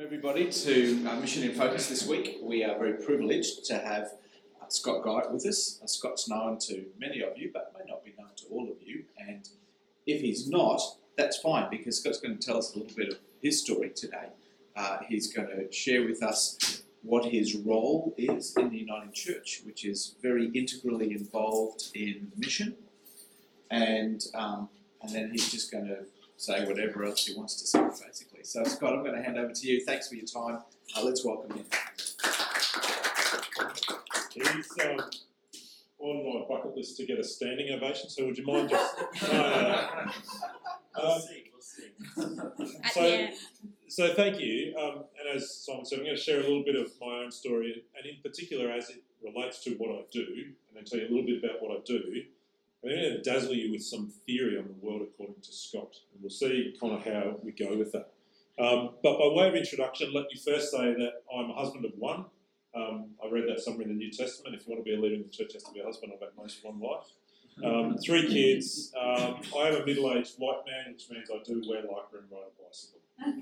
everybody to uh, Mission in Focus this week. We are very privileged to have uh, Scott Guy with us. Uh, Scott's known to many of you, but may not be known to all of you. And if he's not, that's fine because Scott's going to tell us a little bit of his story today. Uh, he's going to share with us what his role is in the Uniting Church, which is very integrally involved in mission. And um, and then he's just going to say whatever else he wants to say, basically. So, Scott, I'm going to hand over to you. Thanks for your time. Uh, let's welcome him. He's um, on my bucket list to get a standing ovation, so would you mind just. We'll see. So- So thank you. Um, and as Simon said, I'm going to share a little bit of my own story, and in particular as it relates to what I do, and then tell you a little bit about what I do. I'm going to dazzle you with some theory on the world according to Scott, and we'll see kind of how we go with that. Um, but by way of introduction, let me first say that I'm a husband of one. Um, I read that somewhere in the New Testament. If you want to be a leader in the church, has to be a husband of at most one wife. Um, three kids. Um, I am a middle-aged white man, which means I do wear lycra and ride a bicycle.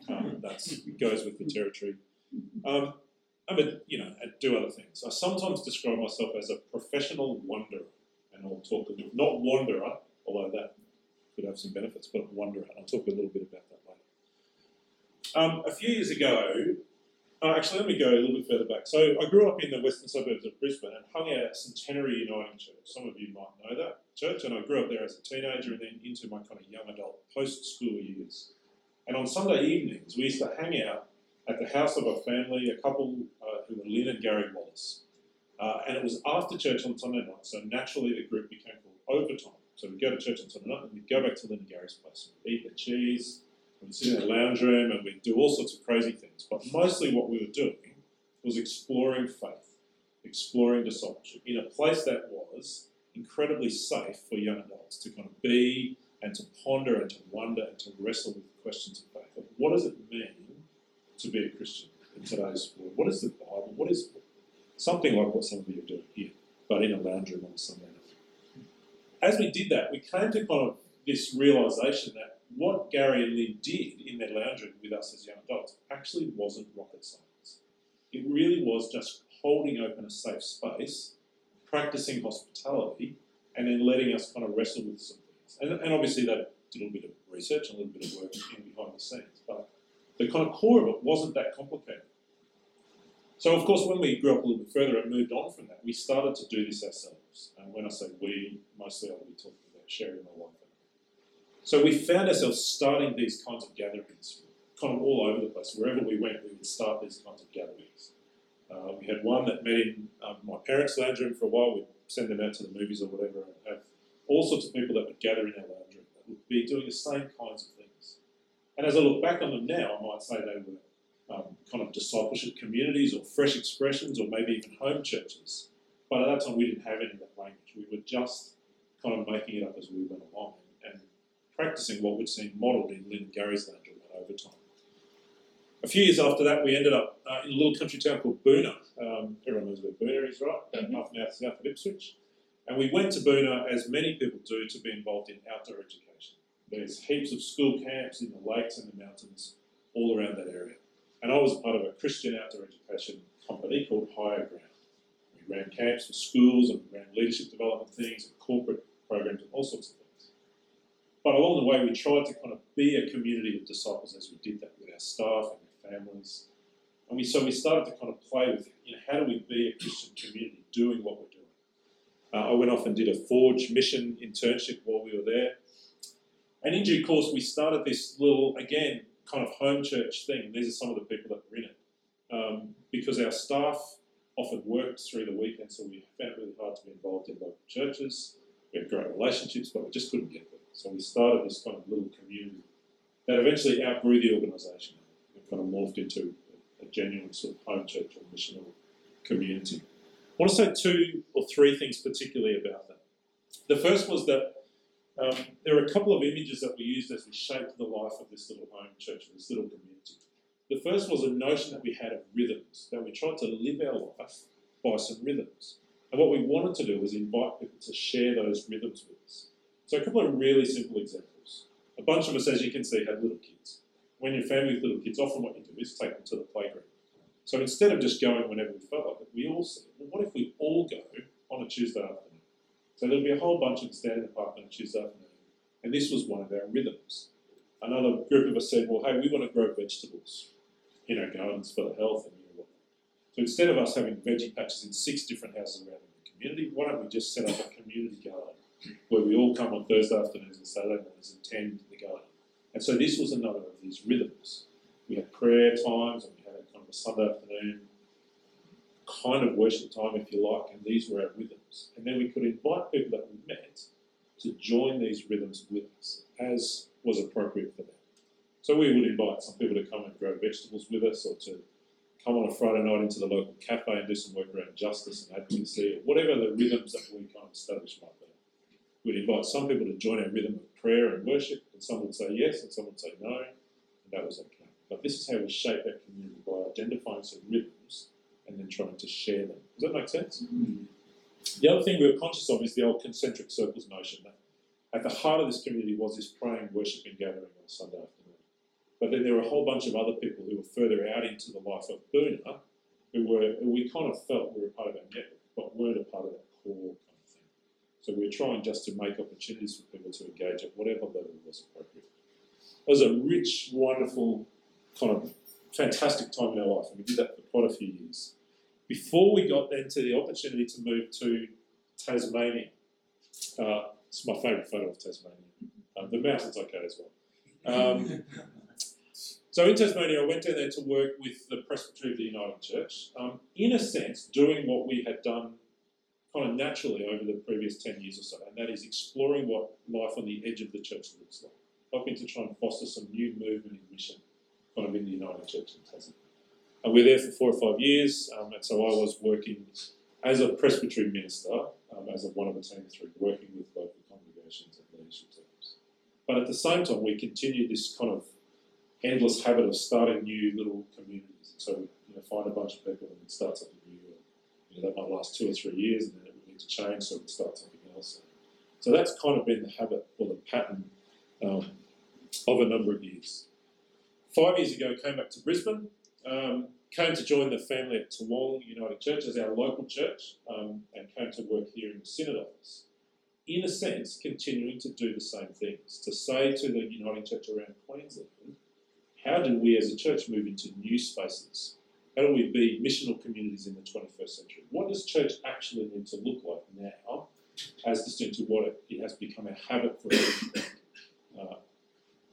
Um, that goes with the territory. Um, I'm a, you know, I do other things. I sometimes describe myself as a professional wanderer, and I'll talk a little, not wanderer, although that could have some benefits, but wanderer. I'll talk a little bit about that later. Um, a few years ago, uh, actually, let me go a little bit further back. So I grew up in the western suburbs of Brisbane and hung out at Centenary Uniting Church. Some of you might know that church, and I grew up there as a teenager and then into my kind of young adult post-school years. And on Sunday evenings, we used to hang out at the house of a family, a couple uh, who were Lynn and Gary Wallace. Uh, and it was after church on Sunday night, so naturally the group became called Overtime. So we'd go to church on Sunday night and we'd go back to and Gary's place. We'd eat the cheese, we'd sit in the lounge room, and we'd do all sorts of crazy things. But mostly what we were doing was exploring faith, exploring discipleship in a place that was incredibly safe for young adults to kind of be and to ponder and to wonder and to wrestle with questions of faith. Like, what does it mean to be a Christian in today's world? What is the Bible? What is something like what some of you are doing here, but in a lounge room a Sunday night? As we did that, we came to kind of this realization that what Gary and Lynn did in their lounge room with us as young adults actually wasn't rocket science. It really was just holding open a safe space, practicing hospitality, and then letting us kind of wrestle with some things. And, and obviously, that did a little bit of research, a little bit of work in behind the scenes, but the kind of core of it wasn't that complicated. So, of course, when we grew up a little bit further and moved on from that, we started to do this ourselves. And when I say we, mostly I'll be talking about Sherry and my wife. So we found ourselves starting these kinds of gatherings, kind of all over the place. Wherever we went, we would start these kinds of gatherings. Uh, we had one that met in um, my parents' lounge room for a while. We'd send them out to the movies or whatever, and have all sorts of people that would gather in our lounge room that would be doing the same kinds of things. And as I look back on them now, I might say they were um, kind of discipleship communities or fresh expressions or maybe even home churches. But at that time, we didn't have any of that language. We were just kind of making it up as we went along and, and practicing what we'd seen modelled in Lynn Gary's lounge room at Overtime. A few years after that, we ended up uh, in a little country town called Boonah. Um, everyone knows where Boonah is, right? About half an hour south of Ipswich. And we went to Boonah, as many people do, to be involved in outdoor education. There's heaps of school camps in the lakes and the mountains all around that area. And I was part of a Christian outdoor education company called Higher Ground. We ran camps for schools and we ran leadership development things and corporate programs and all sorts of things. But along the way, we tried to kind of be a community of disciples as we did that with our staff and our families. And we so we started to kind of play with, you know, how do we be a Christian community doing what we're doing? Uh, I went off and did a Forge mission internship while we were there. And in due course, we started this little, again, kind of home church thing. These are some of the people that were in it. Um, because our staff often worked through the weekend, so we found it really hard to be involved in local churches. We had great relationships, but we just couldn't get there. So we started this kind of little community that eventually outgrew the organisation and kind of morphed into a genuine sort of home church or missional community. I want to say two or three things particularly about that. The first was that um, there are a couple of images that we used as we shaped the life of this little home church, this little community. The first was a notion that we had of rhythms, that we tried to live our life by some rhythms. And what we wanted to do was invite people to share those rhythms with us. So, a couple of really simple examples. A bunch of us, as you can see, had little kids. When you're family with little kids, often what you do is take them to the playground. So instead of just going whenever we felt like it, we all said, well, what if we all go on a Tuesday afternoon? So there'll be a whole bunch of on a Tuesday afternoon, and this was one of our rhythms. Another group of us said, well, hey, we want to grow vegetables in our gardens for the health and you know. So instead of us having veggie patches in six different houses around the community, why don't we just set up a community garden where we all come on Thursday afternoons and Saturday mornings and tend the garden. And so this was another of these rhythms. We had prayer times and we had a kind of a Sunday afternoon kind of worship time, if you like, and these were our rhythms. And then we could invite people that we met to join these rhythms with us as was appropriate for them. So we would invite some people to come and grow vegetables with us or to come on a Friday night into the local cafe and do some work around justice and advocacy or whatever the rhythms that we kind of establish might be. We'd invite some people to join our rhythm of prayer and worship, and some would say yes and some would say no, and that was okay. But this is how we shape our community by identifying some rhythms and then trying to share them. Does that make sense? Mm. The other thing we were conscious of is the old concentric circles notion that at the heart of this community was this praying, worshiping gathering on a Sunday afternoon. But then there were a whole bunch of other people who were further out into the life of Boonah who were who we kind of felt were a part of our network, but weren't a part of that core kind of thing. So we were trying just to make opportunities for people to engage at whatever level was appropriate. It was a rich, wonderful, kind of fantastic time in our life, and we did that for quite a few years. Before we got into the opportunity to move to Tasmania, uh, it's my favourite photo of Tasmania. Um, the mountain's okay as well. Um, so in Tasmania, I went down there to work with the Presbytery of the Uniting Church, um, in a sense, doing what we had done kind of naturally over the previous 10 years or so, and that is exploring what life on the edge of the church looks like, helping to try and foster some new movement and mission kind of in the Uniting Church in Tasmania. And we were there for four or five years, um, and so I was working as a presbytery minister, um, as one of a team working with local congregations and leadership teams. But at the same time, we continued this kind of endless habit of starting new little communities. So we you know, find a bunch of people and start something new. You know, that might last two or three years, and then it would need to change, so we'd start something else. So that's kind of been the habit or the pattern um, of a number of years. Five years ago, I came back to Brisbane. Um, came to join the family at Toowong Uniting Church as our local church um, and came to work here in the Synod office. In a sense, continuing to do the same things, to say to the Uniting Church around Queensland, how do we as a church move into new spaces? How do we be missional communities in the 21st century? What does church actually need to look like now, as distinct to what it, it has become a habit for us?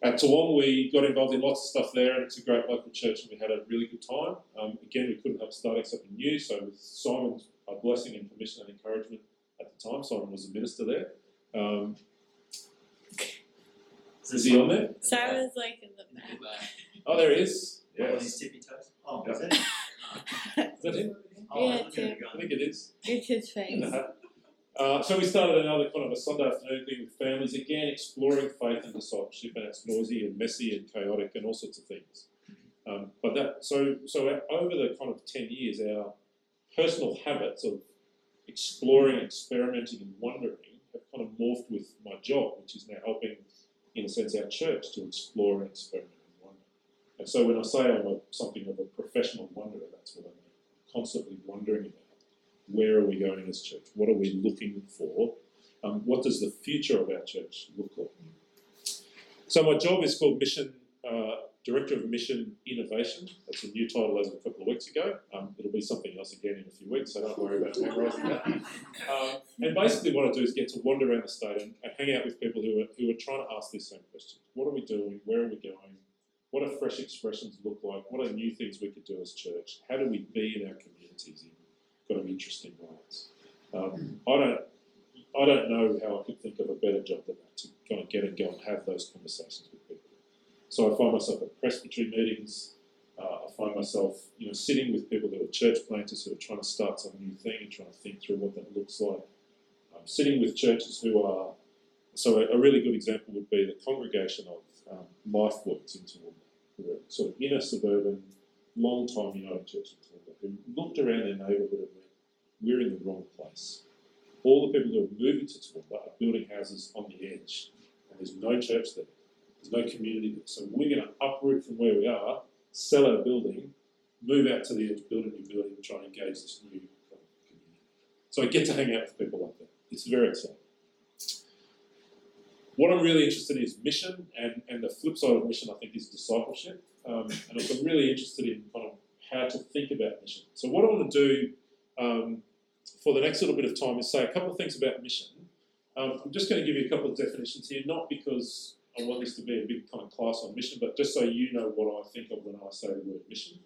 At Toowong, we got involved in lots of stuff there, and it's a great local church, and we had a really good time. Um, again, we couldn't help starting something new, so with Simon's uh, blessing and permission and encouragement at the time, Simon was a minister there. Um, is he on there? Simon's like in the back. Oh, there he is. Yeah. Yes. His tippy toes. Oh, Yeah. is it? Is that him? Oh, Yeah, look at it I think it is. It's his face. Uh, so we started another kind of a Sunday afternoon thing with families, again exploring faith and discipleship, and it's noisy and messy and chaotic and all sorts of things. Um, but that so so over the kind of ten years, our personal habits of exploring, experimenting, and wondering have kind of morphed with my job, which is now helping, in a sense, our church to explore and experiment and wonder. And so when I say I'm a, something of a professional wanderer, that's what I mean. Constantly wondering about where are we going as church? What are we looking for? Um, what does the future of our church look like? So my job is called Mission uh, Director of Mission Innovation. That's a new title as of a couple of weeks ago. Um, it'll be something else again in a few weeks, so don't worry about that. Um, and basically, what I do is get to wander around the state and, and hang out with people who are who are trying to ask these same questions: What are we doing? Where are we going? What do fresh expressions look like? What are new things we could do as church? How do we be in our communities kind of interesting ways? Um, I don't I don't know how I could think of a better job than that to kind of get and go and have those conversations with people. So I find myself at presbytery meetings. Uh, I find myself, you know, sitting with people that are church planters who are trying to start some new thing and trying to think through what that looks like. I'm sitting with churches who are, so a, a really good example would be the congregation of um, LifeWorks in Toowoomba, who are sort of inner suburban, long-time Uniting Church in Toowoomba, who looked around their neighbourhood and went, we're in the wrong place all the people who are moving to Toowoomba are building houses on the edge, and there's no church there. There's no community there. So we're going to uproot from where we are, sell our building, move out to the edge, build a new building, and try and engage this new community. So I get to hang out with people like that. It's very exciting. What I'm really interested in is mission, and, and the flip side of mission, I think, is discipleship. Um, and I'm really interested in kind of how to think about mission. So what I want to do um, for the next little bit of time is say a couple of things about mission. Um, I'm just going to give you a couple of definitions here, not because I want this to be a big kind of class on mission, but just so you know what I think of when I say the word mission.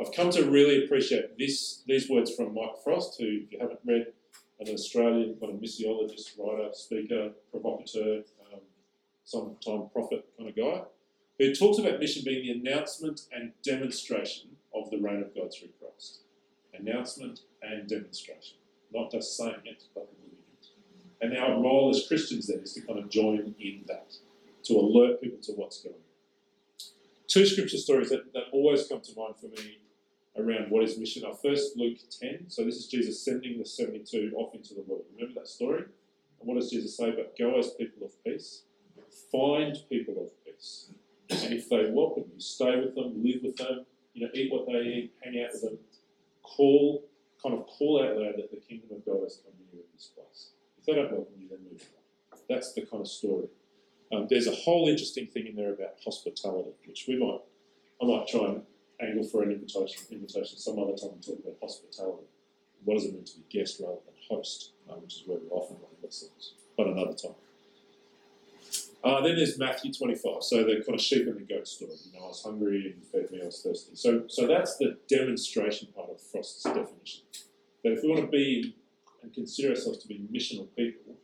I've come to really appreciate this these words from Mike Frost, who, if you haven't read, an Australian kind of missiologist, writer, speaker, provocateur, um, sometime prophet kind of guy, who talks about mission being the announcement and demonstration of the reign of God through Christ. Announcement and demonstration. Not just saying it, but living it. And our role as Christians then is to kind of join in that, to alert people to what's going on. Two scripture stories that, that always come to mind for me around what is mission are first Luke 10. So this is Jesus sending the 72 off into the world. Remember that story? And what does Jesus say? But go as people of peace, find people of peace. And if they welcome you, stay with them, live with them, you know, eat what they eat, hang out with them, call, kind of call out loud that the kingdom of God has come near in this place. If they don't welcome you, then move on. That's the kind of story. Um, there's a whole interesting thing in there about hospitality, which we might, I might try and angle for an invitation, invitation some other time to talk about hospitality. What does it mean to be guest rather than host, uh, which is where we often find ourselves, but another time. Uh, then there's Matthew 25, so the kind of sheep and the goat story. You know, I was hungry and you fed me, I was thirsty. So, so that's the demonstration part of Frost's definition. That if we want to be and consider ourselves to be missional people,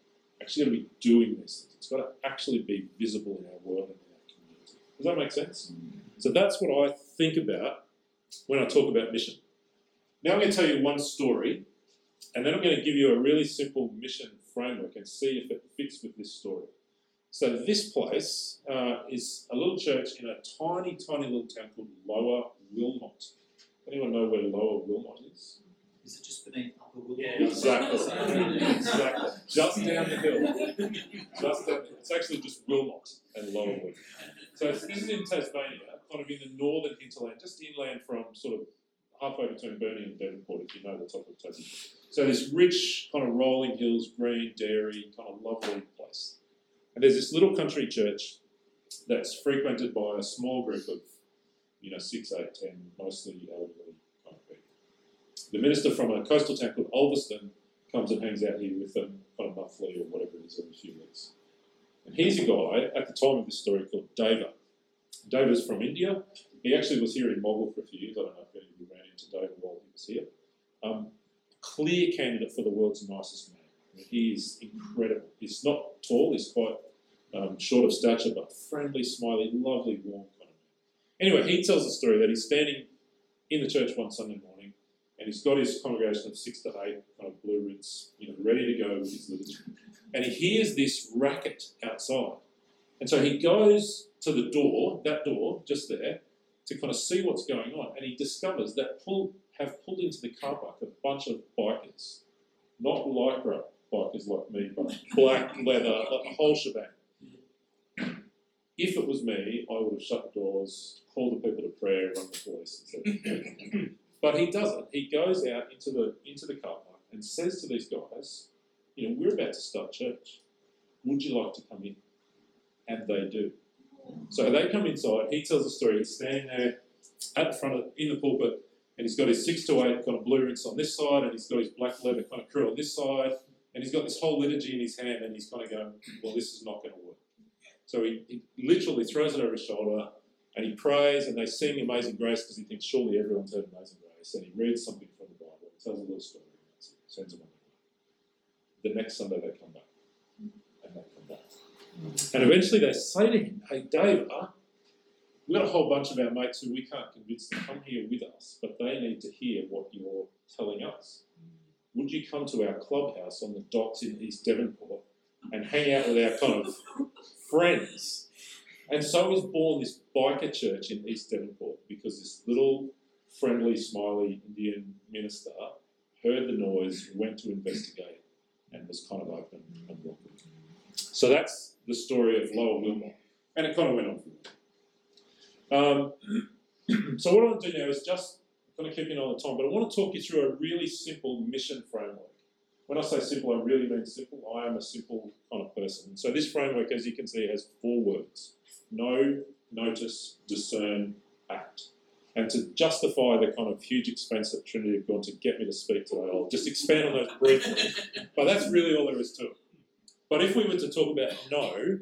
actually got to be doing these things. It's got to actually be visible in our world and in our community. Does that make sense? So that's what I think about when I talk about mission. Now I'm going to tell you one story, and then I'm going to give you a really simple mission framework and see if it fits with this story. So this place uh, is a little church in a tiny, tiny little town called Lower Wilmot. Anyone know where Lower Wilmot is? Is it just beneath Upper Wilmot? Yeah, exactly. exactly. Just down the hill. Just down. It's actually just Wilmot and Lower Wilmot. So this is in Tasmania, kind of in the northern hinterland, just inland from sort of halfway between Burnie and Devonport, if you know the top of Tasmania. So this rich kind of rolling hills, green, dairy, kind of lovely place. And there's this little country church that's frequented by a small group of, you know, six, eight, ten, mostly elderly kind of people. The minister from a coastal town called Ulverstone comes and hangs out here with them, kind of monthly or whatever it is, every few weeks. And here's a guy at the time of this story called Deva. Deva's from India. He actually was here in Mogul for a few years. I don't know if any of you ran into Deva while he was here. Um, clear candidate for the world's nicest man. He is incredible. He's not tall, he's quite um, short of stature, but friendly, smiley, lovely, warm kind of man. Anyway, he tells the story that he's standing in the church one Sunday morning and he's got his congregation of six to eight kind of blue you know, ready to go with his liturgy. And he hears this racket outside. And so he goes to the door, that door, just there, to kind of see what's going on. And he discovers that pull, have pulled into the car park a bunch of bikers. Not lycra bikers like me, but black leather, like the whole shebang. If it was me, I would have shut the doors, called the people to prayer, run the police, But he doesn't. He goes out into the into the car park and says to these guys, you know, we're about to start church. Would you like to come in? And they do. So they come inside. He tells a story. He's standing there at the front of in the pulpit, and he's got his six to eight kind of blue rinse on this side, and he's got his black leather kind of crew on this side, and he's got this whole liturgy in his hand, and he's kind of going, "Well, this is not going to work." So he, he literally throws it over his shoulder, and he prays, and they sing Amazing Grace because he thinks surely everyone's heard Amazing Grace, and he reads something from the Bible, tells a little story, sends them on way. The next Sunday they come back, and they come back. And eventually they say to him, Hey, Dave, uh, we've got a whole bunch of our mates who we can't convince to come here with us, but they need to hear what you're telling us. Would you come to our clubhouse on the docks in East Devonport and hang out with our kind of friends? And so was born this biker church in East Devonport because this little friendly, smiley Indian minister heard the noise, went to investigate, and was kind of open and welcoming. So that's the story of Lower Wilmot. And it kind of went on from there. Um, so what I want to do now is just kind of keeping on the time, but I want to talk you through a really simple mission framework. When I say simple, I really mean simple. I am a simple kind of person. So this framework, as you can see, has four words: know, notice, discern, act. And to justify the kind of huge expense that Trinity have gone to get me to speak today, I'll just expand on those briefly. but that's really all there is to it. But if we were to talk about know,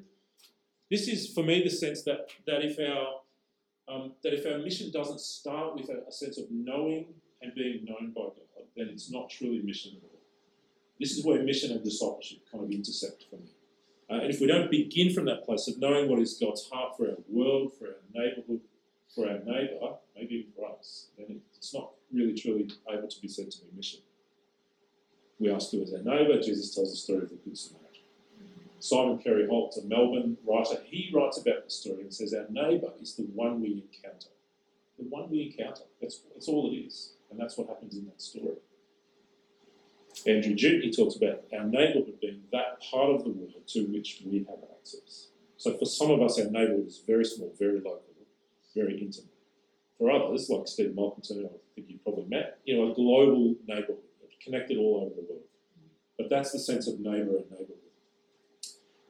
this is for me the sense that that if our um, that if our mission doesn't start with a, a sense of knowing and being known by God, then it's not truly mission at all. This is where mission and discipleship kind of intersect for me. Uh, and if we don't begin from that place of knowing what is God's heart for our world, for our neighbourhood, for our neighbour, maybe even for us, then it's not really truly able to be said to be mission. We ask who is our neighbour. Jesus tells the story of the Good Samaritan. Simon Carey Holt, a Melbourne writer, he writes about the story and says, Our neighbour is the one we encounter. The one we encounter. That's, that's all it is. And that's what happens in that story. Andrew he talks about our neighbourhood being that part of the world to which we have access. So for some of us, our neighbourhood is very small, very local, very intimate. For others, like Steve Malcolmson, I think you've probably met, you know, a global neighbourhood, connected all over the world. But that's the sense of neighbour and neighbourhood.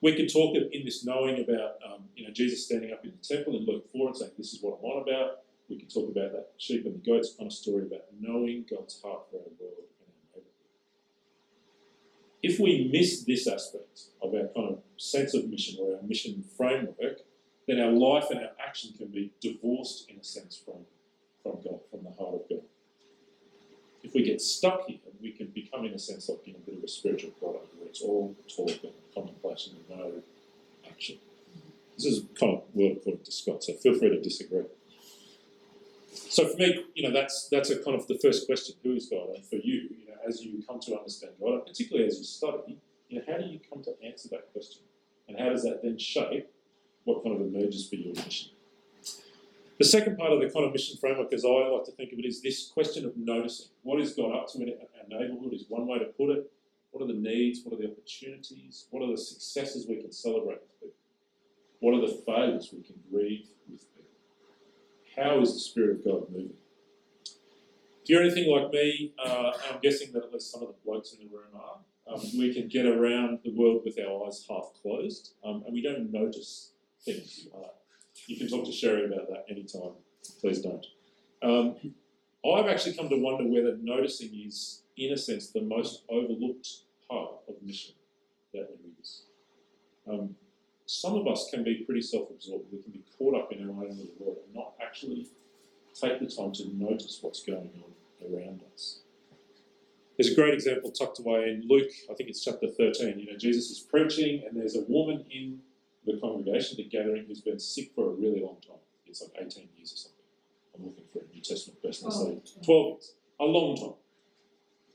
We could talk in this knowing about, um, you know, Jesus standing up in the temple in Luke 4 and saying, This is what I'm on about. We could talk about that sheep and the goats kind a story about knowing God's heart for our world and our neighbourhood. If we miss this aspect of our kind of sense of mission or our mission framework, then our life and our action can be divorced in a sense from, from God, from the heart of God. If we get stuck here, we can become, in a sense, like in a bit of a spiritual product where it's all talk and contemplation and no action. This is kind of word according to Scott, so feel free to disagree. So for me, you know, that's that's a kind of the first question: Who is God? And for you, you know, as you come to understand God, particularly as you study, you know, how do you come to answer that question? And how does that then shape what kind of emerges for your mission? The second part of the kind of mission framework, as I like to think of it, is this question of noticing. What is God up to in our neighbourhood is one way to put it. What are the needs? What are the opportunities? What are the successes we can celebrate with people? What are the failures we can grieve with people? How is the Spirit of God moving? If you're anything like me, uh, I'm guessing that at least some of the blokes in the room are, um, we can get around the world with our eyes half closed um, and we don't notice things. Uh, you can talk to Sherry about that anytime. Please don't. Um, I've actually come to wonder whether noticing is, in a sense, the most overlooked part of mission that there is. Um, some of us can be pretty self-absorbed. We can be caught up in our own little world and not actually take the time to notice what's going on around us. There's a great example tucked away in Luke, I think it's chapter 13. You know, Jesus is preaching, and there's a woman in the congregation, the gathering, who's been sick for a really long time. It's like 18 years or something. I'm looking for a New Testament person to say 12 years, a long time.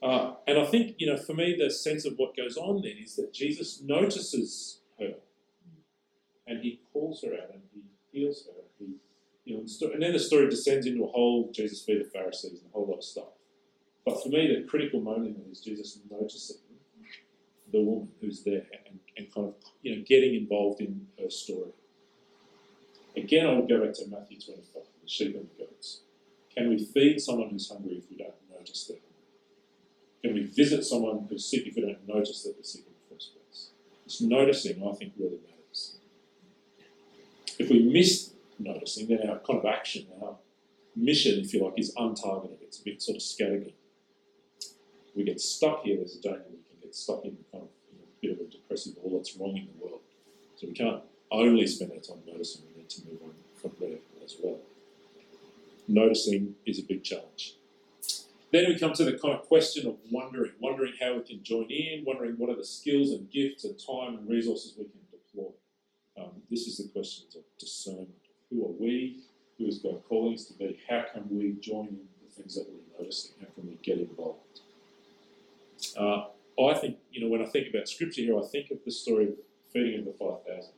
Uh, and I think, you know, for me, the sense of what goes on then is that Jesus notices her and he calls her out and he heals her. He, you know, and then the story descends into a whole Jesus feed the Pharisees and a whole lot of stuff. But for me, the critical moment is Jesus noticing the woman who's there and, and kind of you know getting involved in her story. Again, I would go back to Matthew 25, the sheep and the goats. Can we feed someone who's hungry if we don't notice them? Can we visit someone who's sick if we don't notice that they're sick in the first place? It's noticing, I think, really matters. If we miss noticing, then our kind of action, our mission, if you like, is untargeted. It's a bit sort of scattergun. We get stuck here, there's a danger we can get stuck in kind of bit of a depressive all that's wrong in the world. So we can't only spend our time noticing, we need to move on from there as well. Noticing is a big challenge. Then we come to the kind of question of wondering, wondering how we can join in, wondering what are the skills and gifts and time and resources we can deploy. Um, this is the questions of discernment. Who are we? Who is God calling us to be? How can we join in the things that we're noticing? How can we get involved? Uh, I think, you know, when I think about scripture here, I think of the story of feeding of the 5,000.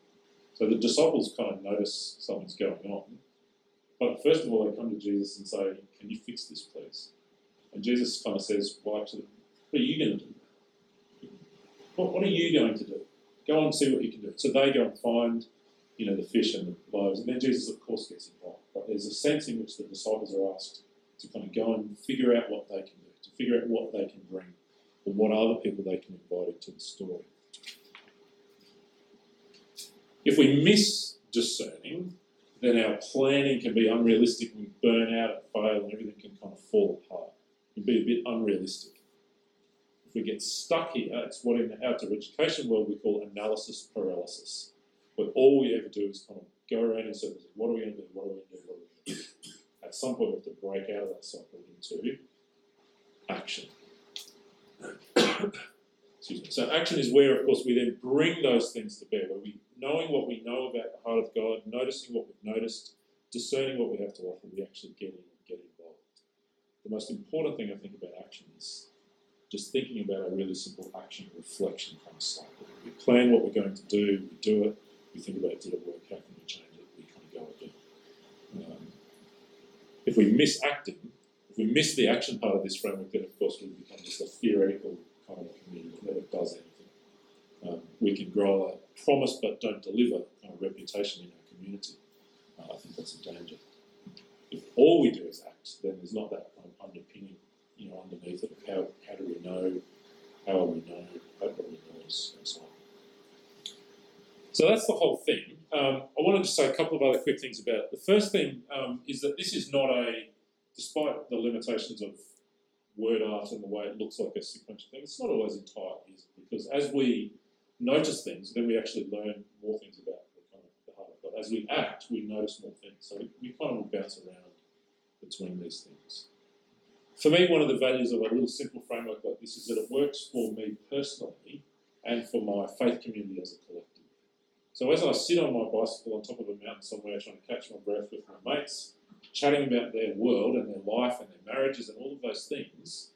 So the disciples kind of notice something's going on. But first of all, they come to Jesus and say, Can you fix this, please? And Jesus kind of says, Why to them? What are you going to do? What, what are you going to do? Go and see what you can do. So they go and find, you know, the fish and the loaves. And then Jesus, of course, gets involved. But there's a sense in which the disciples are asked, to kind of go and figure out what they can do, to figure out what they can bring, what other people they can invite into the story. If we miss discerning, then our planning can be unrealistic we burn out and fail and everything can kind of fall apart. It can be a bit unrealistic. If we get stuck here, it's what in the outdoor education world we call analysis paralysis, where all we ever do is kind of go around in circles. What are we going to do? What are we going to do? What are we going to do? At some point, we have to break out of that cycle into action. Excuse me. So action is where, of course, we then bring those things to bear, where we knowing what we know about the heart of God, noticing what we've noticed, discerning what we have to offer, we actually get in and get involved. The most important thing I think about action is just thinking about a really simple action reflection kind of cycle. We plan what we're going to do, we do it, we think about did it work, how can we change it, we kind of go again. Um, if we miss acting, if we miss the action part of this framework, then of course we become just a theoretical kind of community that does anything. Um, we can grow a promise but don't deliver of reputation in our community. Uh, I think that's a danger. If all we do is act, then there's not that kind of underpinning, you know, underneath it of how, how do we know, how will we know, how will we notice, and so on. So that's the whole thing. Um, I wanted to say a couple of other quick things about it. The first thing um, is that this is not a, despite the limitations of word art and the way it looks like a sequential thing, it's not always entirely easy because as we notice things, then we actually learn more things about the kind of the heart God. As we act, we notice more things. So we, we kind of bounce around between these things. For me, one of the values of a little simple framework like this is that it works for me personally and for my faith community as a collective. So as I sit on my bicycle on top of a mountain somewhere trying to catch my breath with my mates, chatting about their world and their life and their marriages and all of those things,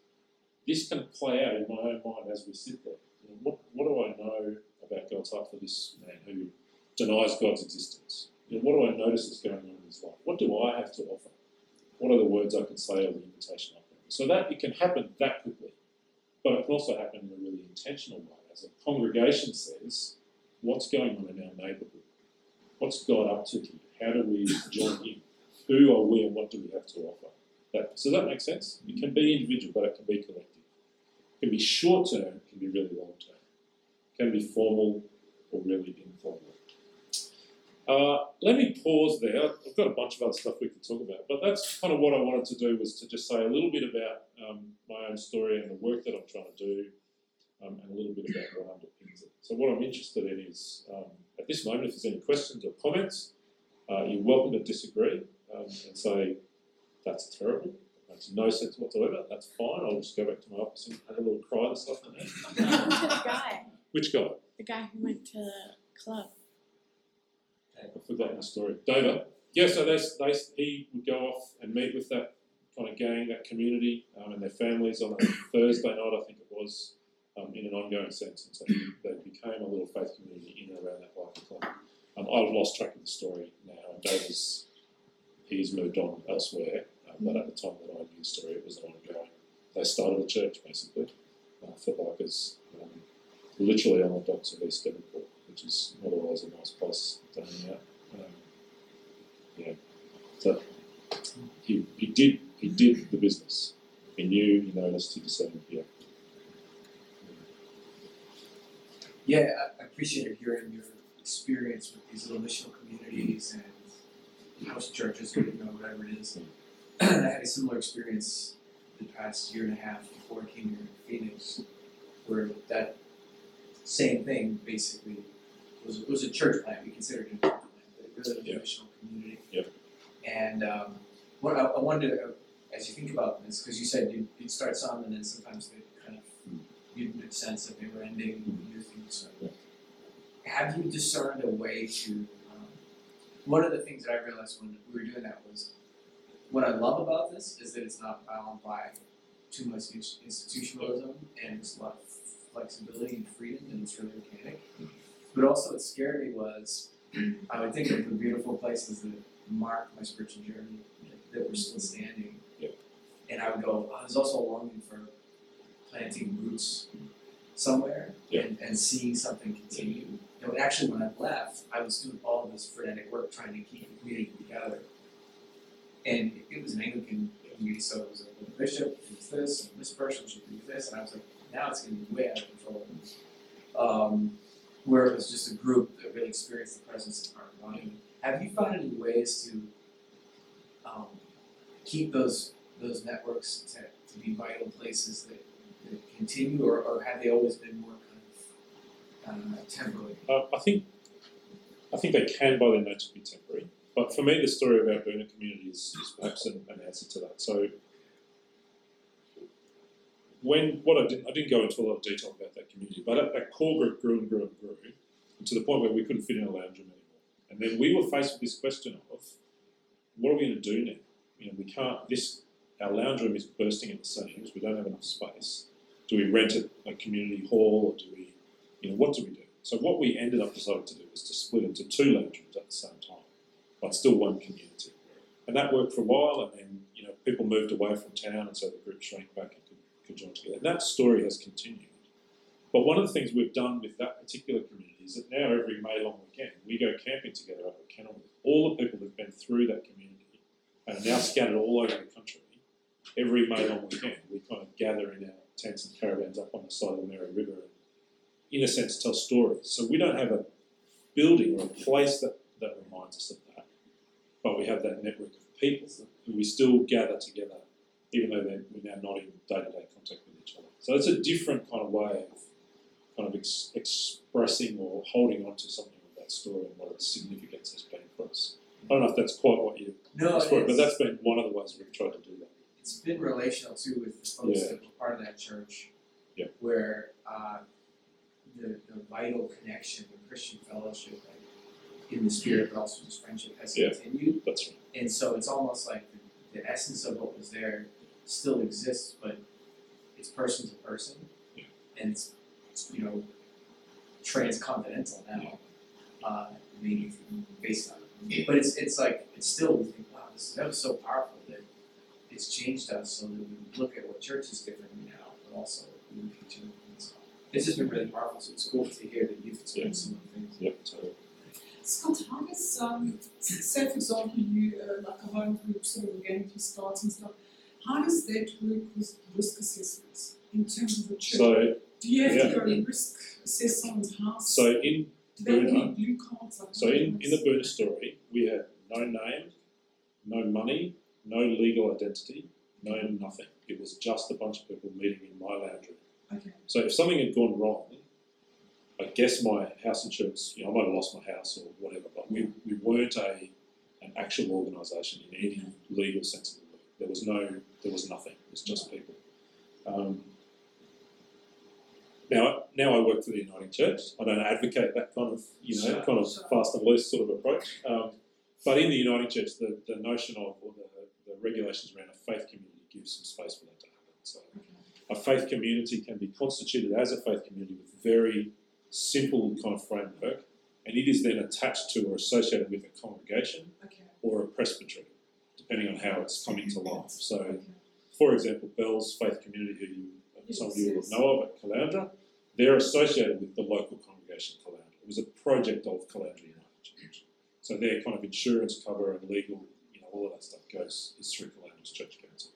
this can play out in my own mind as we sit there. You know, what, what do I know about God's heart for this man who denies God's existence? You know, what do I notice is going on in his life? What do I have to offer? What are the words I can say or the invitation I can So that it can happen that quickly, but it can also happen in a really intentional way. As a congregation says, what's going on in our neighbourhood? What's God up to here? How do we join in? Who are we and what do we have to offer? That, does that makes sense? It can be individual, but it can be collective. It can be short term, it can be really long term. It can be formal or really informal. Uh, let me pause there. I've got a bunch of other stuff we could talk about, but that's kind of what I wanted to do was to just say a little bit about um, my own story and the work that I'm trying to do, um, and a little bit about what underpins it. So what I'm interested in is, um, at this moment, if there's any questions or comments, uh, you're welcome to disagree um, and say that's terrible. Makes no sense whatsoever. That's fine. I'll just go back to my office and have a little cry this afternoon. The guy? Which guy? The guy who went to the club. I've forgotten the story. Dover. Yeah, so they, they, he would go off and meet with that kind of gang, that community, um, and their families on a Thursday night, I think it was, um, in an ongoing sense. And so they became a little faith community in and around that biker club. Um, I've lost track of the story now, and Dover's, he's moved on elsewhere, um, but at the time that I knew story, it was an ongoing. They started a church, basically, uh, for bikers, um, literally on the docks of East Devonport, which is always a nice place hang out. Um, yeah, so he, he did he did the business. He knew, he noticed, he decided, yeah. Yeah, I- I appreciate hearing your experience with these little missional communities and house churches, you know, whatever it is. I had a similar experience the past year and a half before I came here to Phoenix, where that same thing basically was was a church plant. We considered it a church plant, but really was Yeah. a missional community. Yep. And um, what I, I wanted to, uh, as you think about this, because you said you'd, you'd start some and then sometimes they kind of you'd get sense that they were ending new things. Yeah. Have you discerned a way to? One of the things that I realized when we were doing that was, what I love about this is that it's not bound by too much ins- institutionalism and there's a lot of flexibility and freedom and it's really organic. But also, what scared me was I would think of the beautiful places that marked my spiritual journey that were still standing. Yeah. And I would go, oh, there's also a longing for planting roots somewhere Yeah. and, and seeing something continue. Know, actually, when I left, I was doing all this frenetic work trying to keep the community together. And it was an Anglican community, so it was like, well, the bishop is this, and this person should do this, and I was like, now it's gonna be way out of control. Um, where it was just a group that really experienced the presence of body. Have you found any ways to um, keep those those networks to, to be vital places that, that continue, or, or have they always been more temporary? Uh, I think I think they can by their nature be temporary. But for me, the story of our Boonah community is, is perhaps an, an answer to that. So when what I didn't I didn't go into a lot of detail about that community, but that, that core group grew and grew and grew to the point where we couldn't fit in a lounge room anymore. And then we were faced with this question of what are we going to do now? You know, we can't. This our lounge room is bursting at the seams. We don't have enough space. Do we rent a, a community hall, or do we, you know, what do we do? So what we ended up deciding to do was to split into two rooms at the same time, but still one community. And that worked for a while, and then you know people moved away from town, and so the group shrank back and could, could join together. And that story has continued. But one of the things we've done with that particular community is that now every May long weekend we go camping together up at Kenilworth. All the people who've been through that community and are now scattered all over the country. Every May long weekend we kind of gather in our tents and caravans up on the side of the Mary River in a sense tell stories. So we don't have a building or a place that, that reminds us of that. But we have that network of people who we still gather together even though we're now not in day-to-day contact with each other. So it's a different kind of way of kind of ex- expressing or holding on to something of that story and what its significance has been for us. I don't know if that's quite what you No, for, but that's been one of the ways we've tried to do that. it's been relational too with the folks Yeah. that were part of that church. Yeah. Where uh, the the vital connection, the Christian fellowship, like in the spirit, but also just friendship, has Yeah. continued. That's right. And so it's almost like the, the essence of what was there still exists, but it's person to person, Yeah. and it's, it's you know transcontinental now. Uh, maybe based on, It. but it's it's like it's still we think wow this that was so powerful that it's changed us so that we look at what church is differently now, but also we look at church. and so It's just been really powerful. So it's cool to hear that you've experienced some of the things. Yep. So Scott, how does, um, say for example, you, uh, like a home group sort of organically starts and stuff, how does that work with risk assessments in terms of the church? so Do you have yeah. to go and risk assess someone's house? so in Do they Burma- need blue cards? Like So in, in the Boonah story, we had no name, no money, no legal identity, no nothing. It was just a bunch of people meeting in my lounge room. Okay, So if something had gone wrong, I guess my house insurance, you know, I might have lost my house or whatever, but we, we weren't a an actual organisation in any legal sense of the word. There was no, there was nothing. It was just people. Um, now, now I work for the Uniting Church. I don't advocate that kind of, you know, Sure, kind of sure. fast and loose sort of approach. Um, but in the Uniting Church, the, the notion of or the, the regulations around a faith community gives some space for that to happen. So okay. A faith community can be constituted as a faith community with very simple kind of framework, and it is then attached to or associated with a congregation Okay. or a presbytery, depending on how it's coming to life. So, Okay. for example, Bell's faith community, who you, Yes, some of you will know of at Caloundra, they're associated with the local congregation Caloundra. It was a project of Caloundra Uniting Church. So their kind of insurance cover and legal, you know, all of that stuff goes is through Caloundra's Church Council.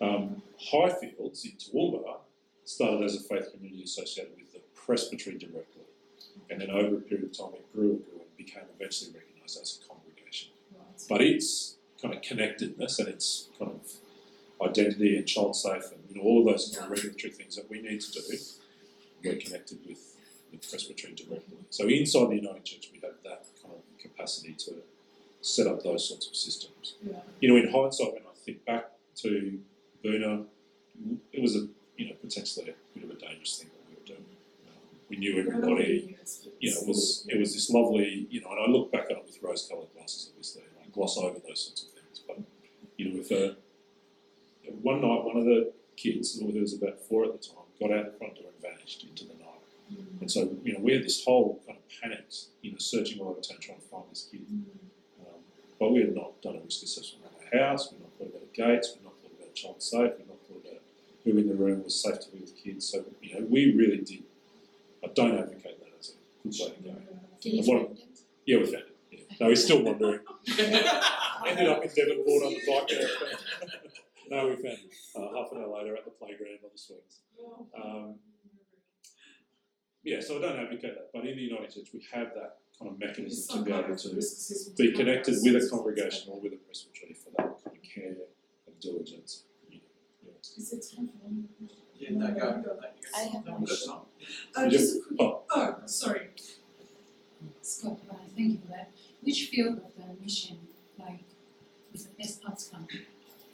Um, Highfields in Toowoomba started as a faith community associated with the presbytery directly, and then over a period of time it grew and grew and became eventually recognised as a congregation. Right. But its kind of connectedness and its kind of identity and child safe and you know, all of those kind of regulatory things that we need to do, we're connected with, the presbytery directly. So inside the Uniting Church we have that kind of capacity to set up those sorts of systems Yeah. you know, in hindsight, when I think back to Boonah, it was a you know potentially a bit of a dangerous thing that we were doing. Um, we knew everybody. You know, it was it was this lovely. You know, and I look back at it with rose-coloured glasses, obviously, and I gloss over those sorts of things. But you know, if a one night one of the kids, who was about four at the time, got out the front door and vanished into the night. And so, you know, we had this whole kind of panicked, you know, searching all over town trying to find this kid. Um, but we had not done a risk assessment on our house, we'd not thought about gates, child safe, we'd not thought about who in the room was safe to be with kids. So, you know, we really did. I don't advocate that as a good way to go. Did you find it? Yeah, we found it. Yeah. No, he's still wandering. Ended up in Devonport on the bike. no, we found uh, half an hour later at the playground on the swings. Um, yeah, so I don't advocate that, but in the Uniting Church we have that kind of mechanism to be able to be connected with a congregation or with a presbytery for that kind of care and diligence. Is it time for one more question? Yeah, no, go. No, go. I have No, one. that's not. Uh, Did just a quick, Oh. oh, sorry, Scott, uh, thank you for that. Which field of the mission, like, is the best outcome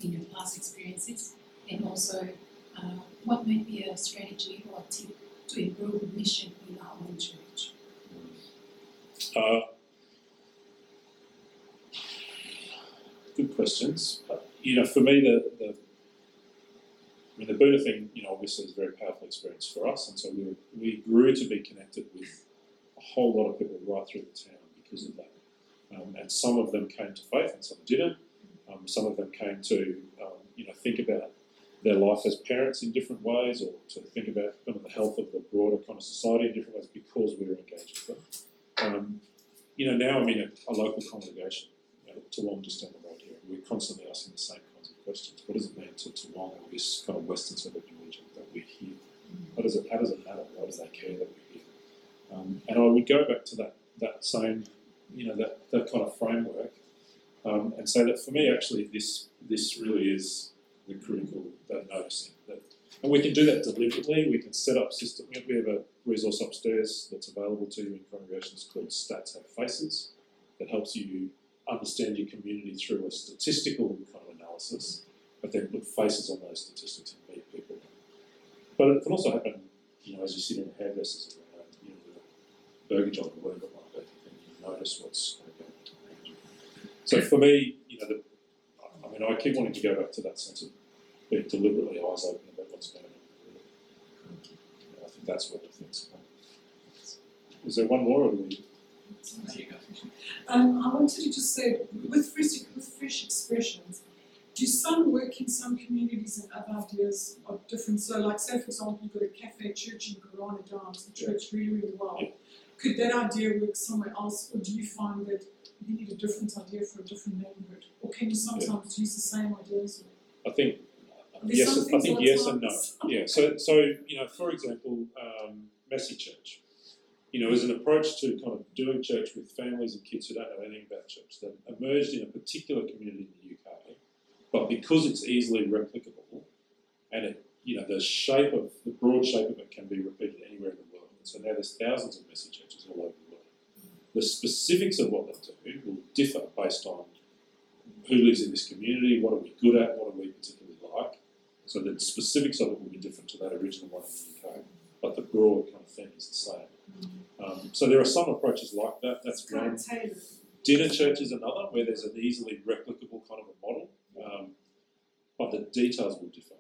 in your past experiences? And also, uh, what might be a strategy or tip to improve the mission in our own church? Uh, good questions. But, you know, for me, the, the I mean, the Boonah thing, you know, obviously is a very powerful experience for us, and so we, we grew to be connected with a whole lot of people right through the town because of that. Um, and some of them came to faith, and some didn't. Um, some of them came to, um, you know, think about their life as parents in different ways, or to think about kind of the health of the broader kind of society in different ways because we were engaged with them. Um, you know, now I'm in a, a local congregation, you know, the road here. We're constantly asking the same kinds of questions. What does it mean to Toowong or this kind of Western suburban region that we're here? How does it how does it matter? Why does they care that we're here? Um, and I would go back to that that same, you know, that, that kind of framework, um, and say that for me actually this this really is the critical that noticing that and we can do that deliberately. We can set up system. We have a resource upstairs that's available to you in congregations called Stats Have Faces that helps you understand your community through a statistical kind of analysis, but then put faces on those statistics and meet people. But it can also happen, you know, as you sit in hairdresser's around, you know, a burger joint or whatever might be, and you notice what's going on. So for me, you know, the, I mean, I keep wanting to go back to that sense of being deliberately eyes open about what's going on. I think that's what the things come. Is there one more, or do we? There you go. Um, I wanted to just say, with fresh, with fresh expressions, do some work in some communities and other ideas are different? So, like, say, for example, you've got a cafe church in Corona Downs, which works really, really well. Could that idea work somewhere else, or do you find that you need a different idea for a different neighborhood? Or can you sometimes use the same ideas? I think yes. I think yes and no. Yeah. So so you know, for example, um, church. You know, as an approach to kind of doing church with families and kids who don't know anything about church, that emerged in a particular community in the UK, but because it's easily replicable, and it you know the shape of the broad shape of it can be repeated anywhere in the world. And so now there's thousands of Messy churches all over the world. The specifics of what they do will differ based on who lives in this community, what are we good at, what are we particularly like. So the specifics of it will be different to that original one in the UK, but the broad kind of thing is the same. Um, so there are some approaches like that. That's one. Dinner church is another, where there's an easily replicable kind of a model, um, but the details will differ.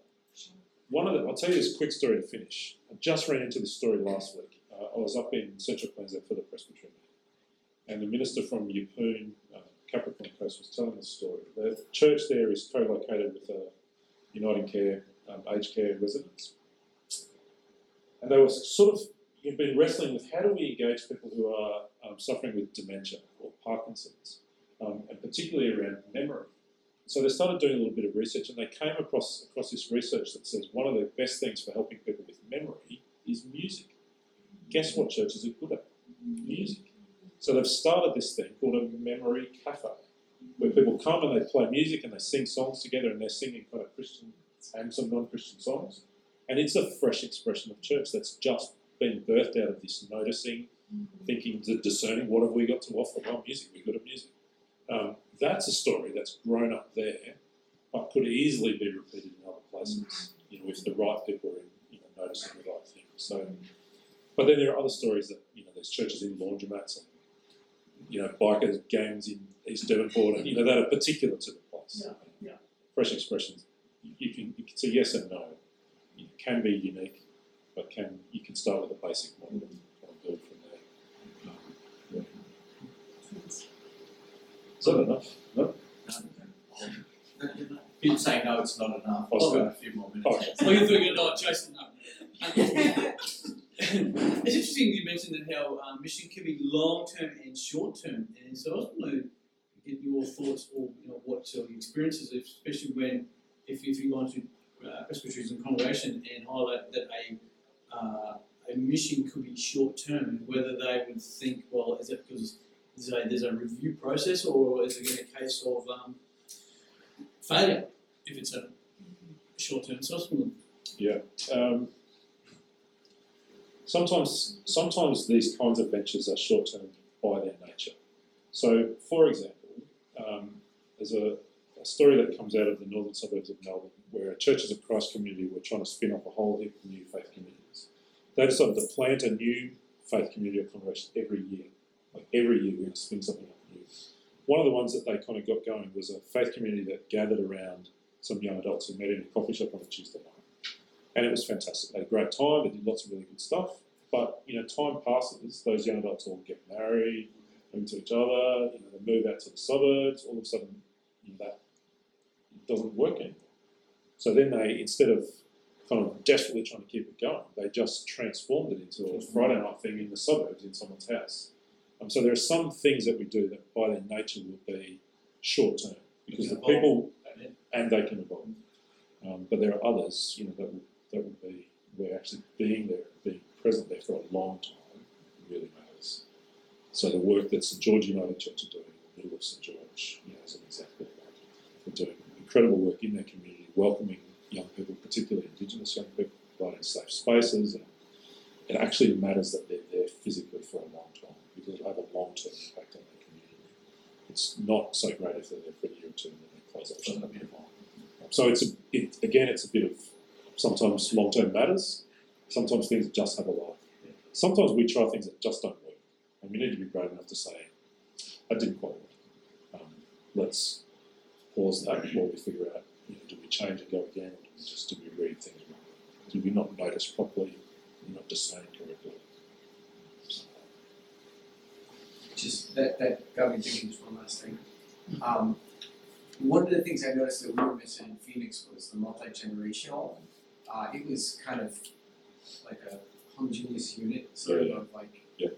One of the, I'll tell you this quick story to finish. I just ran into this story last week. Uh, I was up in Central Queensland for the Presbytery meeting, and the minister from Yeppoon, uh, Capricorn Coast, was telling the story. The church there is co-located with a Uniting Care um, aged care residents, and they were sort of you've been wrestling with how do we engage people who are um, suffering with dementia or Parkinson's, um, and particularly around memory. So they started doing a little bit of research, and they came across across this research that says one of the best things for helping people with memory is music. Guess what churches are good at? Music. So they've started this thing called a memory cafe, where people come and they play music and they sing songs together, and they're singing kind of Christian and some non-Christian songs, and it's a fresh expression of church that's just been birthed out of this noticing, thinking, discerning. What have we got to offer? Well, music. We're good at music. Um, that's a story that's grown up there, but could easily be repeated in other places. You know, if the right people are in, you know, noticing the right things. So, but then there are other stories that you know, there's churches in laundromats and you know, biker gangs in East Devonport, and you know that are particular to the place. Yeah, yeah. Fresh expressions. You can you can say yes and no. It can be unique, but can you can start with a basic model and kind of build from there. Um, yeah. Is that enough? No. You'd say no, it's not enough. Oh, I've got a few more minutes. Okay. Well, you're doing it, not Jason. No. it's interesting you mentioned that how um, mission can be long term and short term, and so I was going to get your thoughts or you know what your experiences, especially when if, if you go into uh, Presbyterianism congregation and highlight that a uh, a mission could be short term, whether they would think, well, is it because there's a, there's a review process, or is it a case of um, failure if it's a short term assessment? Yeah. Um, sometimes, sometimes these kinds of ventures are short term by their nature. So, for example, um, there's a, a story that comes out of the northern suburbs of Melbourne where a Churches of Christ community were trying to spin off a whole heap of new faith communities. They decided to plant a new faith community or congregation every year. Like every year, we're going to spin something up new. One of the ones that they kind of got going was a faith community that gathered around some young adults who met in a coffee shop on a Tuesday night. And it was fantastic. They had a great time, they did lots of really good stuff. But, you know, time passes, those young adults all get married, move to each other, you know, they move out to the suburbs, all of a sudden, you know, that doesn't work anymore. So then they, instead of kind of desperately trying to keep it going, they just transformed it into a Friday night thing in the suburbs in someone's house. Um, so there are some things that we do that by their nature will be short term because the Evolve. people and they can evolve. Um, but there are others, you know, that will that will be where actually being there, being present there for a long time really matters. So the work that St George Uniting Church are doing, the Middle of St George, you know, is an example of that. They're doing incredible work in their community, welcoming young people, particularly Indigenous young people, providing safe spaces, and it actually matters that they're there physically for a long time because it'll have a long term impact on their community. It's not so great if they're there for a year or two and then they close up. So it's a, it, again, it's a bit of sometimes long term matters, sometimes things just have a life. Sometimes we try things that just don't work, and we need to be brave enough to say, that didn't quite work. Um, let's pause that while we figure out, do we change and go again, do we just do we read things wrong? Do we not notice properly? Not discerning correctly. just that that got me thinking just one last thing. Um, one of the things I noticed that we were missing in Phoenix was the multi generational. Uh, it was kind of like a homogeneous unit, sort Yeah, of like Yeah.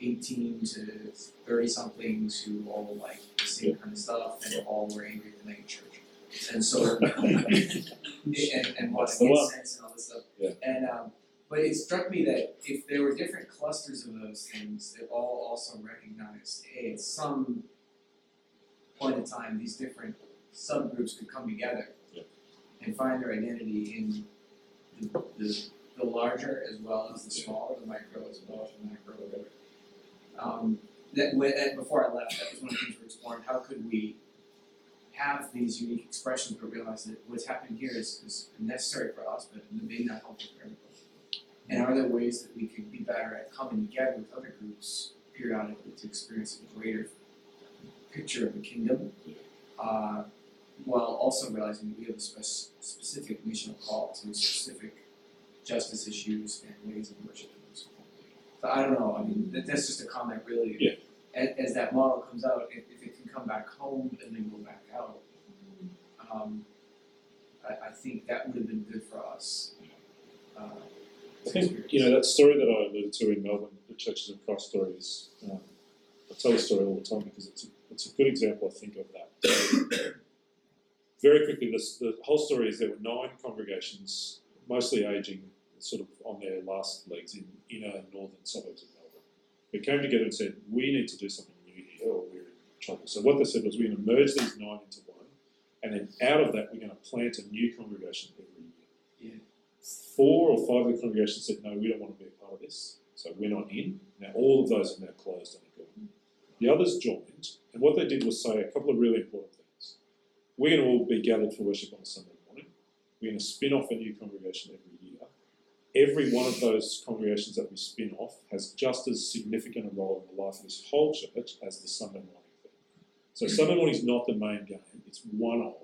eighteen to thirty somethings who all like the same kind of stuff and all were angry at the mega church. And so and and to the sense and all this stuff. Yeah. And um but it struck me that if there were different clusters of those things that all also recognized, hey, at some point in time, these different subgroups could come together Yeah. and find their identity in the, the, the larger as well as the smaller, the micro as well as the macro, whatever. Um, that when, and before I left, that was one of the things we're exploring. How could we have these unique expressions, but realize that what's happening here is, is necessary for us, but maybe not helpful for everybody. And are there ways that we could be better at coming together with other groups periodically to experience a greater picture of the kingdom, uh, while also realizing that we have a spec- specific missional call to specific justice issues and ways of worshiping. So I don't know. I mean, that, that's just a comment, really. Yeah. As, as that model comes out, if, if it can come back home and then go back out, um, I, I think that would have been good for us. Uh, I think you know that story that I alluded to in Melbourne, the Churches of Christ story is. Um, I tell the story all the time because it's a, it's a good example, I think, of that. Very quickly, this, the whole story is there were nine congregations, mostly aging, sort of on their last legs in inner northern suburbs of Melbourne, who came together and said, "We need to do something new here, or we're trouble." So what they said was, "We're going to merge these nine into one, and then out of that, we're going to plant a new congregation every year." four or five of the congregations said, no, we don't want to be a part of this, so we're not in. Now, all of those are now closed and gone. The others joined, and what they did was say a couple of really important things. We're going to all be gathered for worship on a Sunday morning. We're going to spin off a new congregation every year. Every one of those congregations that we spin off has just as significant a role in the life of this whole church as the Sunday morning. So hmm. Sunday morning is not the main game, it's one of.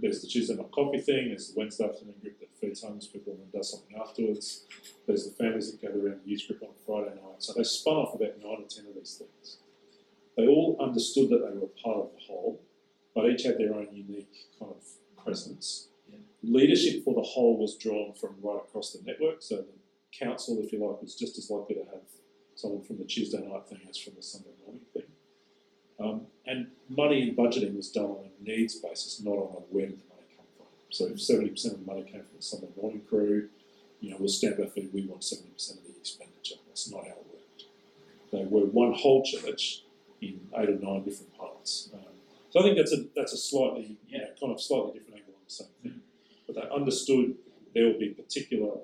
There's the Tuesday night coffee thing, there's the Wednesday afternoon group that feeds homeless people and then does something afterwards. There's the families that gather around the youth group on Friday night. So they spun off about nine or ten of these things. They all understood that they were part of the whole, but each had their own unique kind of presence. Yeah. Leadership for the whole was drawn from right across the network, so the council, if you like, was just as likely to have someone from the Tuesday night thing as from the Sunday morning. Um, and money and budgeting was done on a needs basis, not on a where did the money come from. So if seventy percent of the money came from the Sunday morning crew, you know, we'll stamp our feet, we want seventy percent of the expenditure. That's not how it worked. They were one whole church in eight or nine different parts. Um, so I think that's a that's a slightly you know, kind of slightly different angle on the same thing. But they understood there will be particular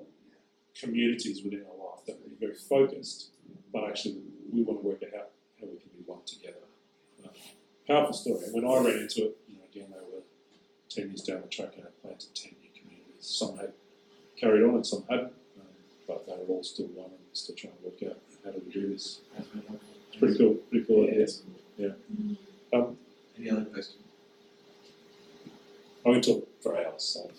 communities within our life that will be very focused, but actually we want to work out how, how we can be one together. Powerful story. And when I ran into it, you know, again they were ten years down the track and had planted ten new communities. Some had carried on and some hadn't, um, but they were all still one and still trying to work out how do we do this. It's pretty cool, pretty cool idea. Um, Any other questions? I went talk for hours, so.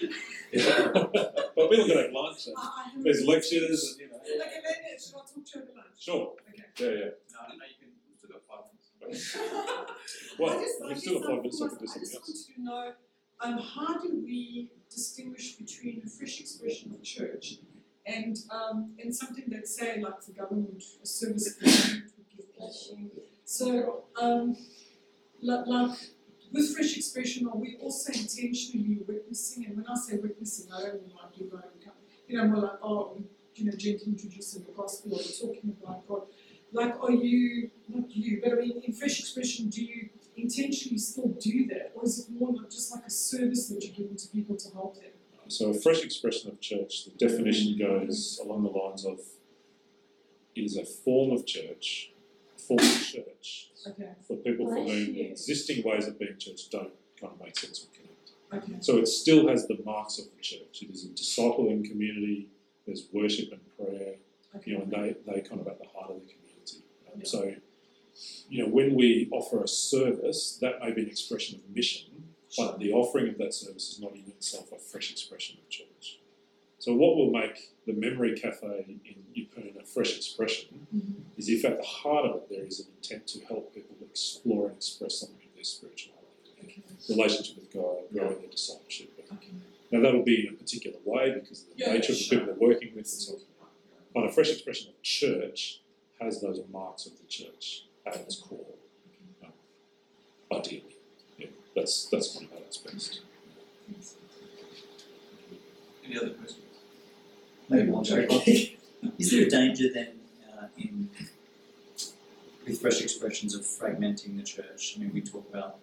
but we were going to have lunch and I, I haven't. there's lectures and you know. Okay, then, should I talk to you over lunch? Sure. Okay. Yeah, yeah. No, no, you can, we've still got five minutes. Well, I just, I we've guess still got I five minutes, so I was- can do I just something else. to know, um, how do we distinguish between a fresh expression of church and, um, and something that say like the government, a service that would give? So, um, like, like, with fresh expression, are we also intentionally witnessing, and when I say witnessing, I don't mean like you going, you know, more like, oh, you know, gently introducing the gospel or talking about God. Like, are you, not you, but I mean, in fresh expression, do you intentionally still do that? Or is it more like just like a service that you're giving to people to help them? So a fresh expression of church, the definition goes along the lines of it is a form of church, a form of church Okay, for people for whom you. existing ways of being church don't kind of make sense or connect. okay, So it still has the marks of the church. It is a discipling community, there's worship and prayer, you know, and they, they kind of at the heart of the community. Yeah. So, you know, when we offer a service, that may be an expression of mission, but the offering of that service is not in itself a fresh expression of church. So, what will make the Memory Cafe in Yeppoon a fresh expression Mhm. is if at the heart of it there is an intent to help people explore and express something of their spirituality, Okay, relationship with God, growing their discipleship. okay. Now, that'll be in a particular way because of the Yeah, nature of the sure. people they're working with and so on. But a fresh expression of church has those marks of the church at its core. Um, ideally. Yeah, that's that's kind of how it's based. Any other questions? Maybe one very quick. Is there a danger then uh, in with fresh expressions of fragmenting the church? I mean, we talk about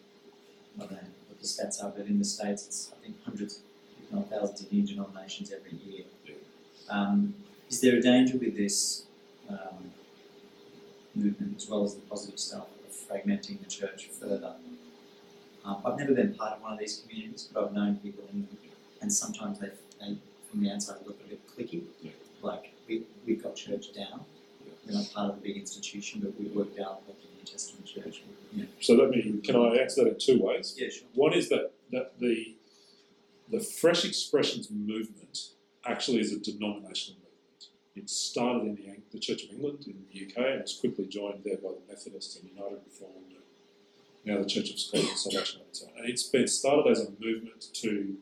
I don't know what the stats are, but in the states, it's I think hundreds, if not thousands, of new denominations every year. Um, is there a danger with this um, movement, as well as the positive stuff, of fragmenting the church further? Um, I've never been part of one of these communities, but I've known people in them, and sometimes they, they from the outside look a bit clicky. Yeah. Like we we've got church down. We're not part of a big institution, but we've worked out what the New Testament church. Yeah. So let me can I answer that in two ways? Yeah, sure. One is that that the the fresh expressions movement actually is a denominational. It started in the, the Church of England in the UK and was quickly joined there by the Methodists and United Reformed and now the Church of Scotland, Salvation Army and so on. And it's been started as a movement to,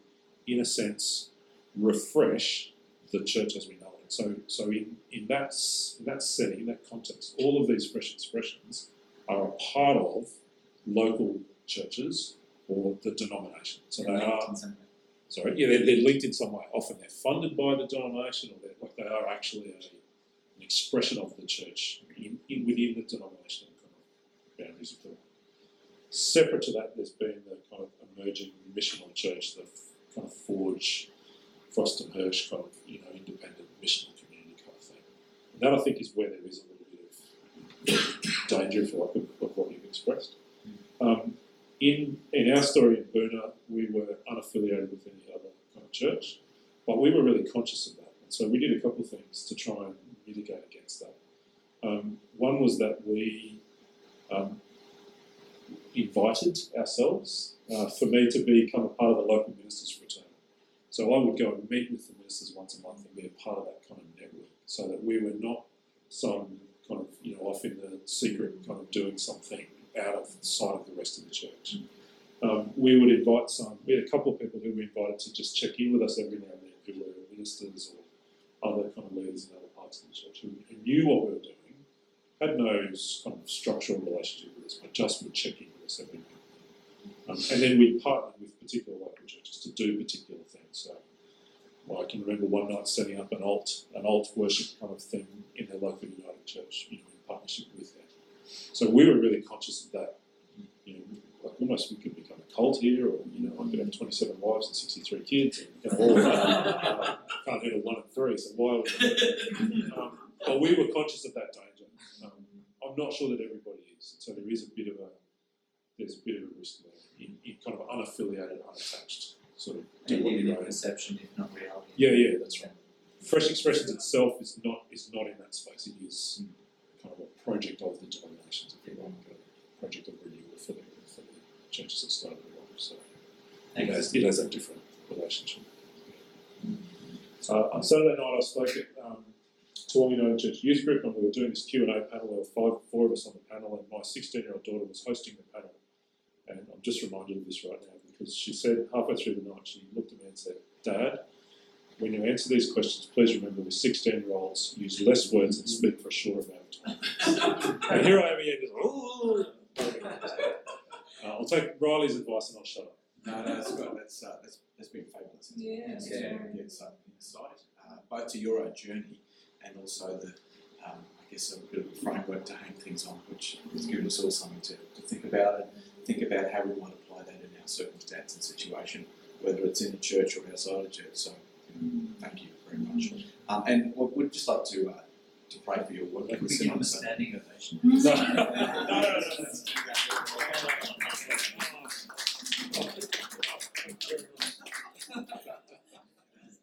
in a sense, refresh the church as we know it. So, so in, in, that, in that setting, in that context, all of these fresh expressions are a part of local churches or the denomination. So they are in some way. Sorry, yeah, they're, they're linked in some way. Often they're funded by the denomination, or they're like they are actually a, an expression of the church in, in within the denominational kind of boundaries of the. Separate to that, there's been the kind of emerging missional church, the f- kind of Forge, Frost and Hirsch kind of you know independent missional community kind of thing. And that I think is where there is a little bit of danger, if you like, of, of what you've expressed. Um, in in our story in Boonah, we were unaffiliated with any other kind of church, but we were really conscious of that. And so we did a couple of things to try and mitigate against that. Um, one was that we um, invited ourselves uh, for me to become a part of the local ministers' fraternity. So I would go and meet with the ministers once a month and be a part of that kind of network, so that we were not some kind of you know off in the secret kind of doing something out of sight of the rest of the church. Um, we would invite some. We had a couple of people who we invited to just check in with us every now and then, who were ministers or other kind of leaders in other parts of the church, who, knew what we were doing, had no kind of structural relationship with us, but just would check in with us every now and then. Um, and then we partnered with particular local churches to do particular things. So well, I can remember one night setting up an alt an alt worship kind of thing in their local Uniting Church, you know, in partnership with them. So we were really conscious of that. You know, like almost we could become a cult here, or you know, I could have twenty seven wives and sixty three kids, and you know, all of that. Uh, can't handle one and three, so why? Would um, but we were conscious of that danger. Um, I'm not sure that everybody is, so there is a bit of a there's a bit of a risk there in, in kind of unaffiliated, unattached sort of do what you perception, if not reality. Yeah, yeah, that's right. Fresh Expressions itself is not is not in that space. It is kind of a project of the denominations, if you like, a project of renewal for the for the churches that started it off. So it has it has a different relationship. Uh, on Saturday night, I spoke at um, Toowong Uniting Church Youth Group, and we were doing this Q and A panel. There were five, four of us on the panel, and my sixteen-year-old daughter was hosting the panel. And I'm just reminded of this right now because she said halfway through the night, she looked at me and said, "Dad, when you answer these questions, please remember we're 16 year olds, use less words and speak for a short amount. And here I am again, just, "Ooh." uh, I'll take Riley's advice and I'll shut up. No, no, that's good. That's uh, that's that's been fabulous. Yes. Yeah, get some insight, uh, both to your own journey and also the, um, I guess, a bit of a framework to hang things on, which has given us all something to, to think about and think about how we might apply that in our circumstance and situation, whether it's in a church or outside a church. So, you know, thank you very much. Um, and we- we'd just like to uh, to pray for your work. Like we with give them a standing ovation. No, no, no, no, no.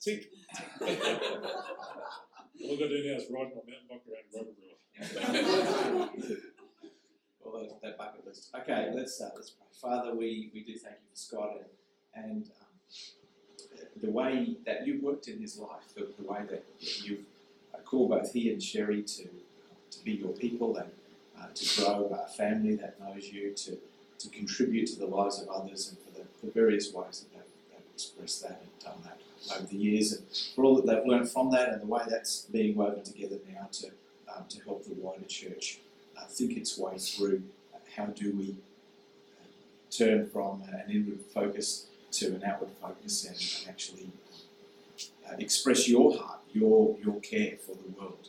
Tick. All I've got to do now is ride my mountain bike around Rotorua. Well, that, that bucket list. Okay, let's uh, let's pray. Father, we, we do thank you for Scott and, and um, the way that you've worked in his life, the, the way that you've uh, called both he and Sherry to to be your people and uh, to grow a family that knows you, to to contribute to the lives of others, and for the, the various ways that they've, they've expressed that and done that over the years, and for all that they've learned from that, and the way that's being woven together now to um, to help the wider church uh, think its way through uh, how do we uh, turn from an inward focus to an outward focus and, and actually uh, express your heart, your your care for the world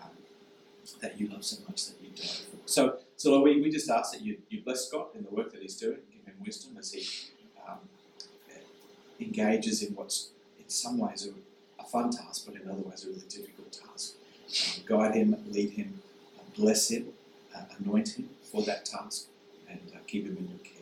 um, that you love so much that you die for. So, so Lord, we, we just ask that you, you bless Scott in the work that he's doing, give him wisdom as he um, engages in what's in some ways a, a fun task, but in other ways a really difficult task. Um, guide him, lead him, bless him, uh, anoint him for that task, and uh, keep him in your care.